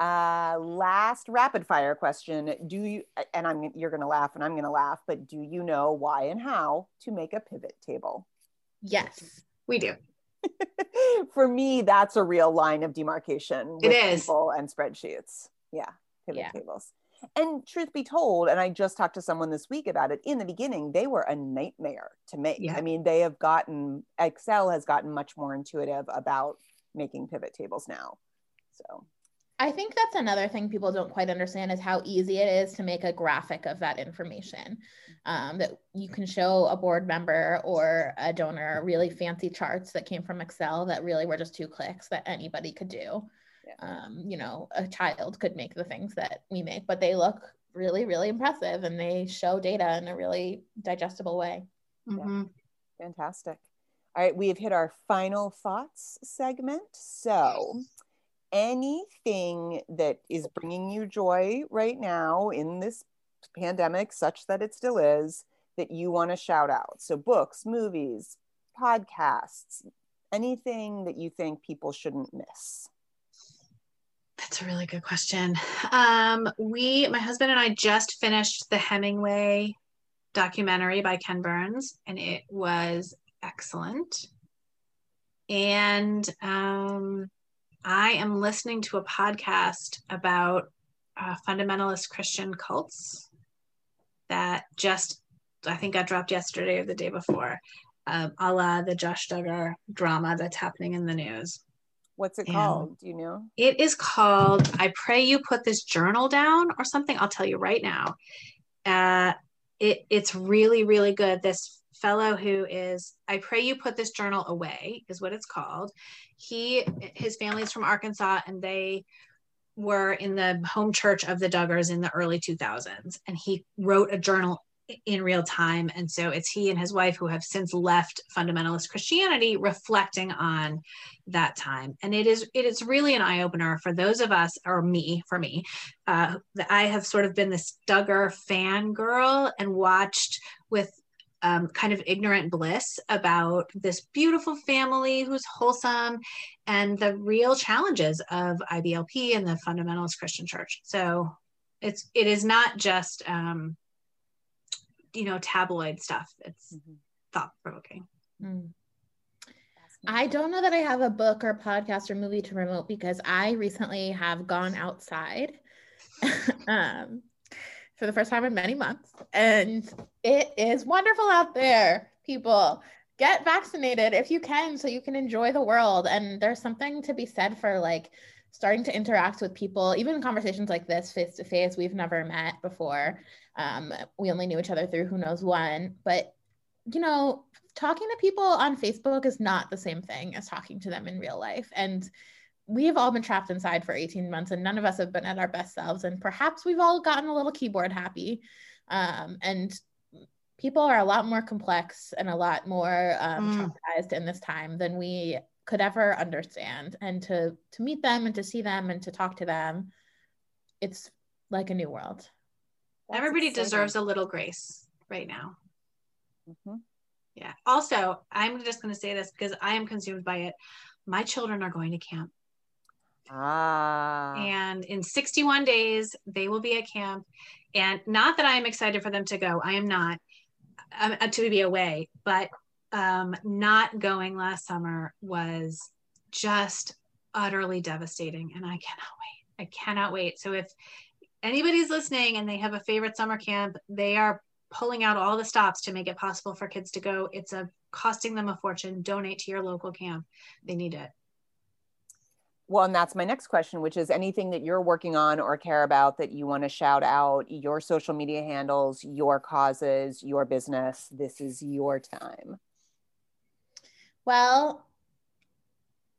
Uh, last rapid fire question. Do you and I'm you're gonna laugh and I'm gonna laugh, but do you know why and how to make a pivot table? Yes. We do. for me, that's a real line of demarcation It is. people and spreadsheets. Yeah, pivot Yeah. tables. And truth be told, and I just talked to someone this week about it, in the beginning, they were a nightmare to make. Yeah. I mean, they have gotten, Excel has gotten much more intuitive about making pivot tables now. So, I think that's another thing people don't quite understand is how easy it is to make a graphic of that information. Um, that you can show a board member or a donor really fancy charts that came from Excel that really were just two clicks that anybody could do. Yeah. Um, you know, a child could make the things that we make, but they look really, really impressive and they show data in a really digestible way. Mhm. Fantastic. All right, we have hit our final thoughts segment. So, anything that is bringing you joy right now in this pandemic, such that it still is, that you want to shout out? So, books, movies, podcasts, anything that you think people shouldn't miss? That's a really good question. Um, we, my husband and I, just finished the Hemingway documentary by Ken Burns, and it was excellent. And um, I am listening to a podcast about uh, fundamentalist Christian cults that just, I think, got dropped yesterday or the day before, um, a la the Josh Duggar drama that's happening in the news. What's it called? Do you know? It is called I Pray You Put This Journal Down or something. I'll tell you right now. Uh, it, it's really, really good. This fellow who is i pray you put this journal away is what it's called. He his family's from arkansas and they were in the home church of the duggars in the early 2000s and he wrote a journal in real time. And so it's he and his wife who have since left fundamentalist christianity reflecting on that time. And it is it is really an eye-opener for those of us or me for me uh, i have sort of been this duggar fan girl and watched with um, kind of ignorant bliss about this beautiful family who's wholesome and the real challenges of IBLP and the fundamentalist Christian church. So it's it is not just um, you know tabloid stuff. It's mm-hmm. thought provoking. Mm. I don't know that I have a book or podcast or movie to promote because I recently have gone outside. um, for the first time in many months. And it is wonderful out there, people. Get vaccinated if you can so you can enjoy the world. And there's something to be said for like starting to interact with people, even conversations like this face to face. We've never met before. Um, we only knew each other through Who Knows One. But, you know, talking to people on Facebook is not the same thing as talking to them in real life. And we have all been trapped inside for 18 months and none of us have been at our best selves and perhaps we've all gotten a little keyboard happy. Um, and people are a lot more complex and a lot more um, mm. traumatized in this time than we could ever understand. And to to meet them and to see them and to talk to them it's like a new world. That's everybody exciting. deserves a little grace right now. Mm-hmm. yeah. Also i'm just going to say this because i am consumed by it. My children are going to camp Ah. And in 61 days, they will be at camp. And not that I am excited for them to go, I am not um, uh, to be away, but um, not going last summer was just utterly devastating. And I cannot wait. I cannot wait. So if anybody's listening and they have a favorite summer camp, they are pulling out all the stops to make it possible for kids to go. It's a costing them a fortune. Donate to your local camp. They need it. Well, and that's my next question, which is anything that you're working on or care about that you want to shout out, your social media handles, your causes, your business. This is your time. Well,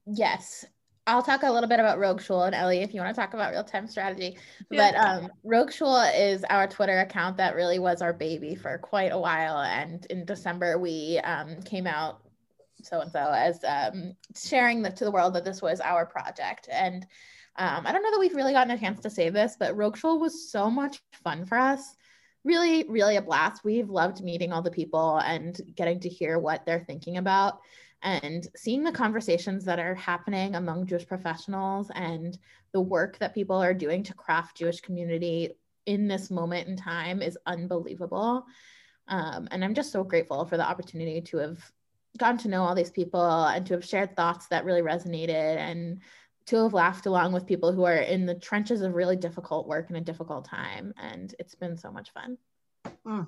yes. I'll talk a little bit about Rogue Shul and Ellie if you want to talk about real time strategy. Yeah. But um, Rogue Shul is our Twitter account that really was our baby for quite a while. And in December, we um, came out so and so as um, sharing the, to the world that this was our project. And um, I don't know that we've really gotten a chance to say this, but Shul was so much fun for us. Really, really a blast. We've loved meeting all the people and getting to hear what they're thinking about and seeing the conversations that are happening among Jewish professionals and the work that people are doing to craft Jewish community in this moment in time is unbelievable. Um, and I'm just so grateful for the opportunity to have gotten to know all these people and to have shared thoughts that really resonated and to have laughed along with people who are in the trenches of really difficult work in a difficult time. And it's been so much fun. Mm,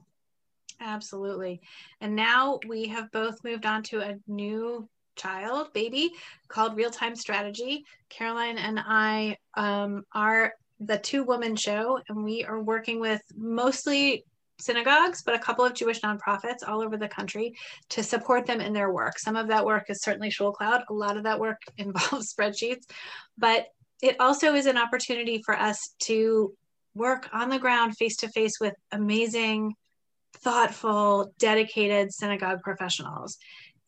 absolutely. And now we have both moved on to a new child, baby, called Real Time Strategy. Caroline and I um, are the two woman show, and we are working with mostly synagogues, but a couple of Jewish nonprofits all over the country to support them in their work. Some of that work is certainly ShulCloud. A lot of that work involves spreadsheets, but it also is an opportunity for us to work on the ground face to face with amazing thoughtful, dedicated synagogue professionals.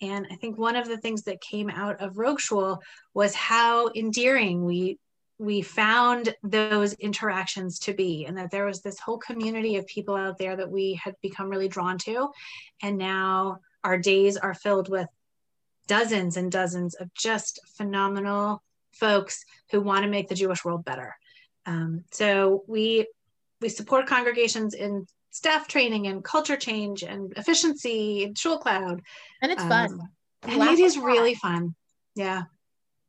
And I think one of the things that came out of Rogue Shul was how endearing we we found those interactions to be and that there was this whole community of people out there that we had become really drawn to. And now our days are filled with dozens and dozens of just phenomenal folks who want to make the jewish world better. Um, so we we support congregations in staff training and culture change and efficiency and ShulCloud. And it's fun. um, and it is really fun. Yeah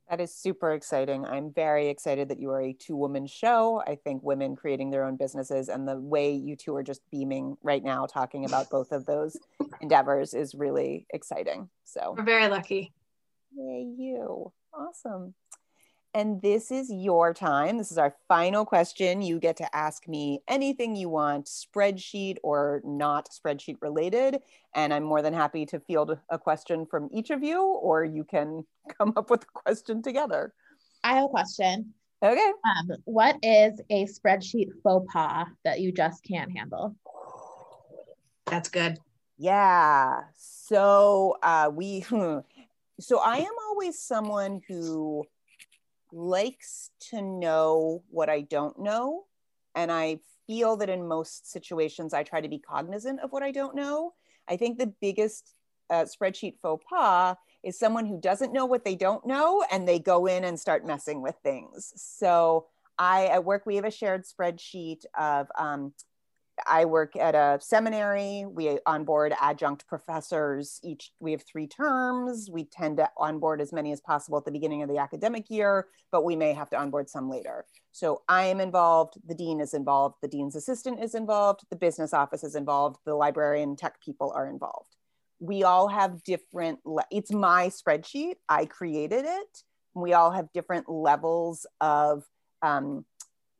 that is super exciting. I'm very excited that you are a two woman show. I think women creating their own businesses and the way you two are just beaming right now, talking about both of those endeavors is really exciting. So we're very lucky. Yay, you. Awesome. And this is your time. This is our final question. You get to ask me anything you want, spreadsheet or not spreadsheet related. And I'm more than happy to field a question from each of you, or you can come up with a question together. I have a question. Okay. Um, what is a spreadsheet faux pas that you just can't handle? That's good. Yeah. So uh, we, so I am always someone who likes to know what I don't know. And I feel that in most situations, I try to be cognizant of what I don't know. I think the biggest uh, spreadsheet faux pas is someone who doesn't know what they don't know and they go in and start messing with things. So I at work we have a shared spreadsheet of um, I work at a seminary. We onboard adjunct professors each. We have three terms. We tend to onboard as many as possible at the beginning of the academic year, but we may have to onboard some later. So I am involved. The dean is involved. The dean's assistant is involved. The business office is involved. The librarian tech people are involved. We all have different. Le- it's my spreadsheet. I created it. We all have different levels of um,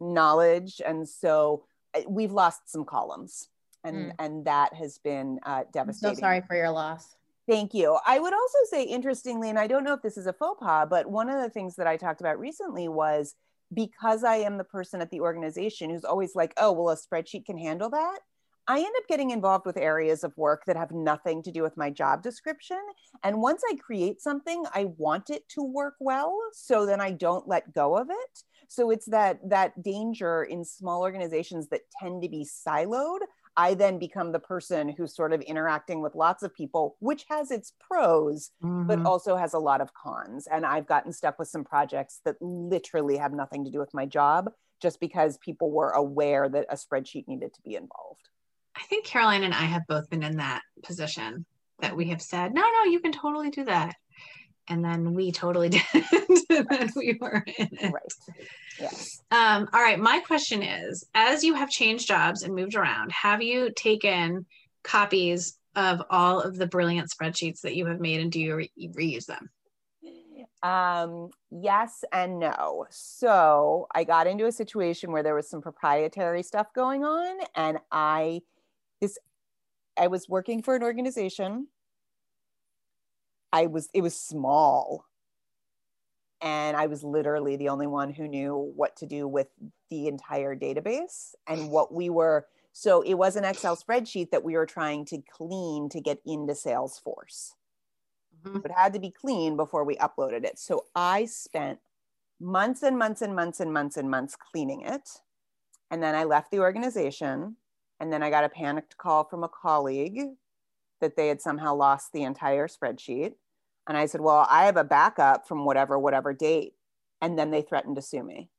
knowledge, and so we've lost some columns and mm. and that has been uh, devastating. I'm so sorry for your loss. Thank you. I would also say, interestingly, and I don't know if this is a faux pas, but one of the things that I talked about recently was because I am the person at the organization who's always like, oh, well, a spreadsheet can handle that. I end up getting involved with areas of work that have nothing to do with my job description. And once I create something, I want it to work well. So then I don't let go of it. So it's that that danger in small organizations that tend to be siloed. I then become the person who's sort of interacting with lots of people, which has its pros, mm-hmm. but also has a lot of cons. And I've gotten stuck with some projects that literally have nothing to do with my job just because people were aware that a spreadsheet needed to be involved. I think Caroline and I have both been in that position that we have said, no, no, you can totally do that and then we totally did then we were in it. Right. Yes. Um, all right. My question is as you have changed jobs and moved around, have you taken copies of all of the brilliant spreadsheets that you have made and do you re- reuse them? Um, yes and no. So I got into a situation where there was some proprietary stuff going on, and I this I was working for an organization I was, it was small. And I was literally the only one who knew what to do with the entire database and what we were. So it was an Excel spreadsheet that we were trying to clean to get into Salesforce. Mm-hmm. It had to be clean before we uploaded it. So I spent months and months and months and months and months cleaning it. And then I left the organization. And then I got a panicked call from a colleague that they had somehow lost the entire spreadsheet. And I said, Well, I have a backup from whatever, whatever date. And then they threatened to sue me,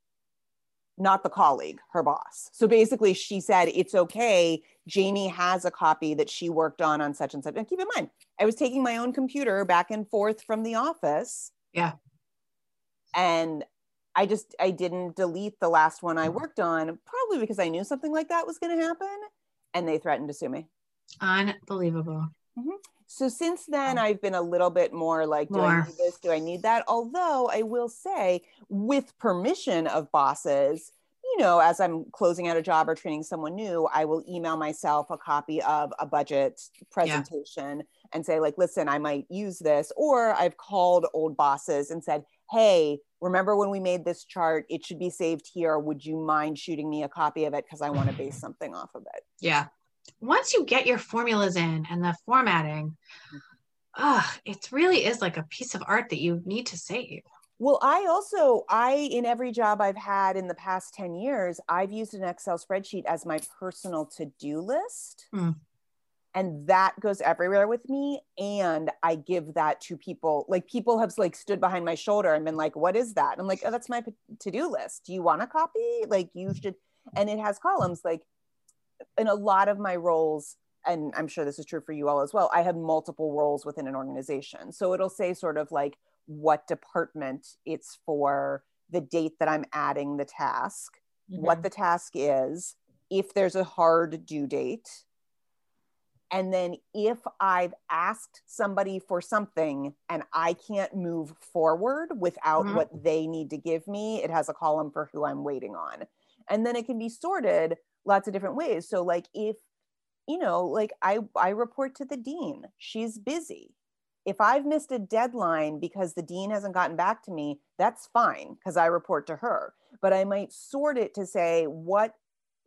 not the colleague, her boss. So basically, she said, It's okay. Jamie has a copy that she worked on on such and such. And keep in mind, I was taking my own computer back and forth from the office. Yeah. And I just, I didn't delete the last one I mm. worked on, probably because I knew something like that was going to happen. And they threatened to sue me. Unbelievable. Mm-hmm. So since then, I've been a little bit more like, do more. I need this? Do I need that? Although I will say, with permission of bosses, you know, as I'm closing out a job or training someone new, I will email myself a copy of a budget presentation yeah. and say, like, listen, I might use this. Or I've called old bosses and said, hey, remember when we made this chart? It should be saved here. Would you mind shooting me a copy of it? Because I want to base something off of it. Yeah once you get your formulas in and the formatting, uh, it really is like a piece of art that you need to save. Well, I also, I, in every job I've had in the past 10 years, I've used an Excel spreadsheet as my personal to do list. Mm. And that goes everywhere with me. And I give that to people. Like people have like stood behind my shoulder and been like, what is that? And I'm like, oh, that's my to do list. Do you want a copy? Like you should. And it has columns like in a lot of my roles, and I'm sure this is true for you all as well, I have multiple roles within an organization. So it'll say sort of like, what department it's for, the date that I'm adding the task, mm-hmm. what the task is, if there's a hard due date. And then if I've asked somebody for something and I can't move forward without mm-hmm. what they need to give me, it has a column for who I'm waiting on. And then it can be sorted lots of different ways. So like if you know, like I I report to the dean. She's busy if I've missed a deadline because the dean hasn't gotten back to me, that's fine because I report to her. But I might sort it to say, what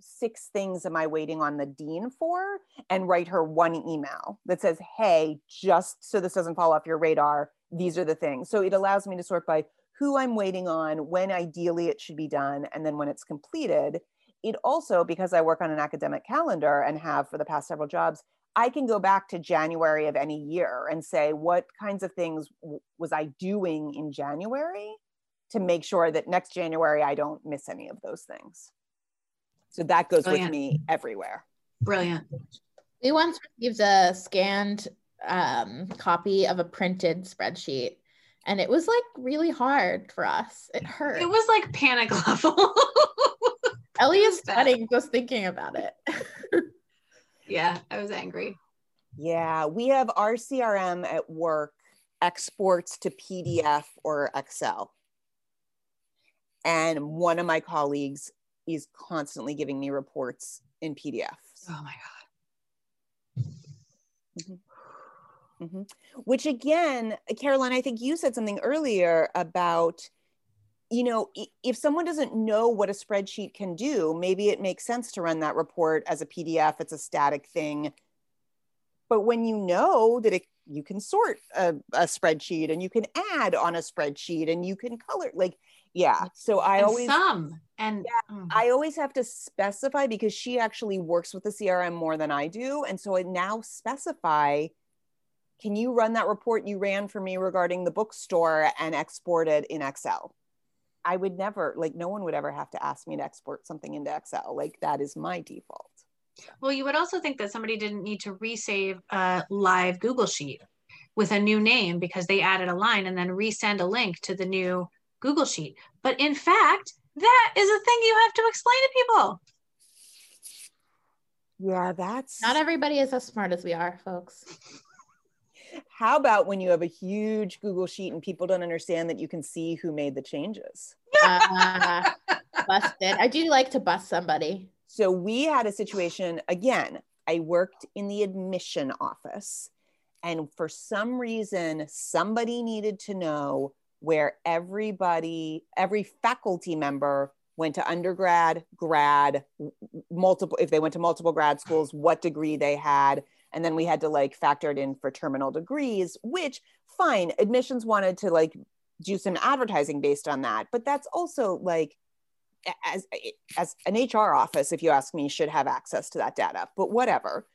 six things am I waiting on the dean for? And write her one email that says, hey, just so this doesn't fall off your radar, these are the things. So it allows me to sort by who I'm waiting on, when ideally it should be done, and then when it's completed. It also, because I work on an academic calendar and have for the past several jobs, I can go back to January of any year and say, what kinds of things was I doing in January to make sure that next January I don't miss any of those things. So that goes Brilliant. with me everywhere. Brilliant. We once received a scanned um, copy of a printed spreadsheet, and it was like really hard for us. It hurt. It was like panic level. Ellie is sweating just thinking about it. yeah, I was angry. Yeah, we have our CRM at work exports to PDF or Excel. And one of my colleagues is constantly giving me reports in PDFs. Oh my God. Mm-hmm. Mm-hmm. Which again, Caroline, I think you said something earlier about you know, if someone doesn't know what a spreadsheet can do, maybe it makes sense to run that report as a PDF. It's a static thing. But when you know that it, you can sort a, a spreadsheet and you can add on a spreadsheet and you can color, like, yeah. So I and always some and yeah, mm. I always have to specify because she actually works with the CRM more than I do, and so I now specify. Can you run that report you ran for me regarding the bookstore and export it in Excel? I would never like no one would ever have to ask me to export something into Excel. Like that is my default. Well, you would also think that somebody didn't need to resave a live Google Sheet with a new name because they added a line and then resend a link to the new Google Sheet. But in fact, that is a thing you have to explain to people. Yeah, that's not everybody is as smart as we are, folks. How about when you have a huge Google sheet and people don't understand that you can see who made the changes? Uh, busted. I do like to bust somebody. So we had a situation again. I worked in the admission office, and for some reason, somebody needed to know where everybody, every faculty member went to undergrad, grad, multiple, if they went to multiple grad schools, what degree they had and then we had to like factor it in for terminal degrees which fine admissions wanted to like do some advertising based on that. But that's also like as as an hr office if you ask me should have access to that data but whatever.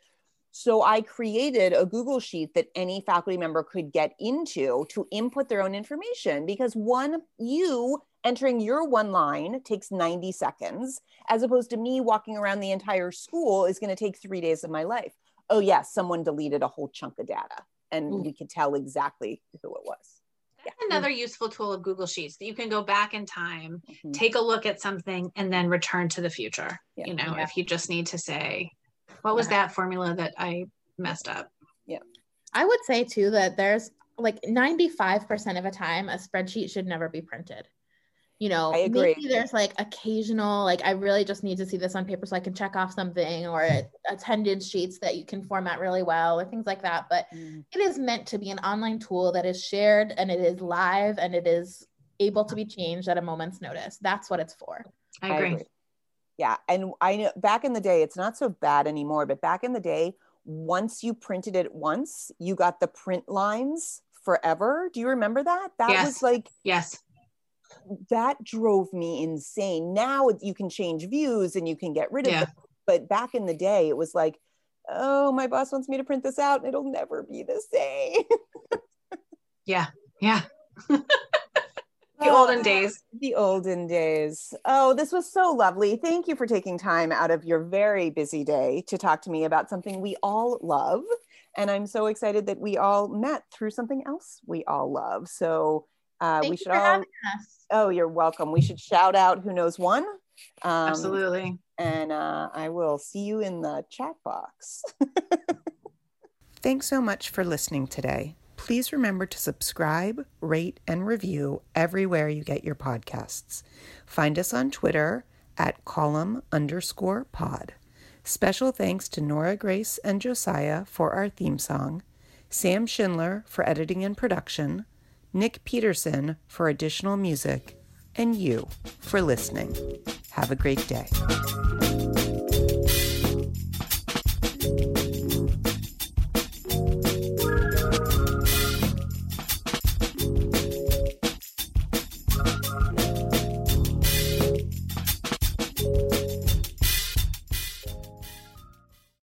So i created a google sheet that any faculty member could get into to input their own information because one you entering your one line takes 90 seconds as opposed to me walking around the entire school is going to take 3 days of my life oh yeah, someone deleted a whole chunk of data and mm. you can tell exactly who it was. That's yeah. another useful tool of Google Sheets that you can go back in time, mm-hmm. take a look at something, and then return to the future. Yeah. You know, yeah. if you just need to say, what was that formula that I messed up? Yeah. I would say too that there's like 95% of the time, a spreadsheet should never be printed you know maybe there's like occasional like i really just need to see this on paper so i can check off something or attendance sheets that you can format really well or things like that but mm. it is meant to be an online tool that is shared and it is live and it is able to be changed at a moment's notice that's what it's for i agree, I agree. Yeah. And I know back in the day, it's not so bad anymore, but back in the day, once you printed it once, you got the print lines forever. Do you remember that? That Yes. was like, Yes. That drove me insane. Now you can change views and you can get rid of Yeah. them. But back in the day, it was like, oh, my boss wants me to print this out and it'll never be the same. Yeah. Yeah. The olden Oh, days. The olden days. Oh, this was so lovely. Thank you for taking time out of your very busy day to talk to me about something we all love. And I'm so excited that we all met through something else we all love. So uh, Thank we you should for all. having us. Oh, you're welcome. We should shout out who knows one. Um, Absolutely. And uh, I will see you in the chat box. Thanks so much for listening today. Please remember to subscribe, rate, and review everywhere you get your podcasts. Find us on Twitter at column underscore pod. Special thanks to Nora Grace and Josiah for our theme song, Sam Schindler for editing and production, Nick Peterson for additional music, and you for listening. Have a great day.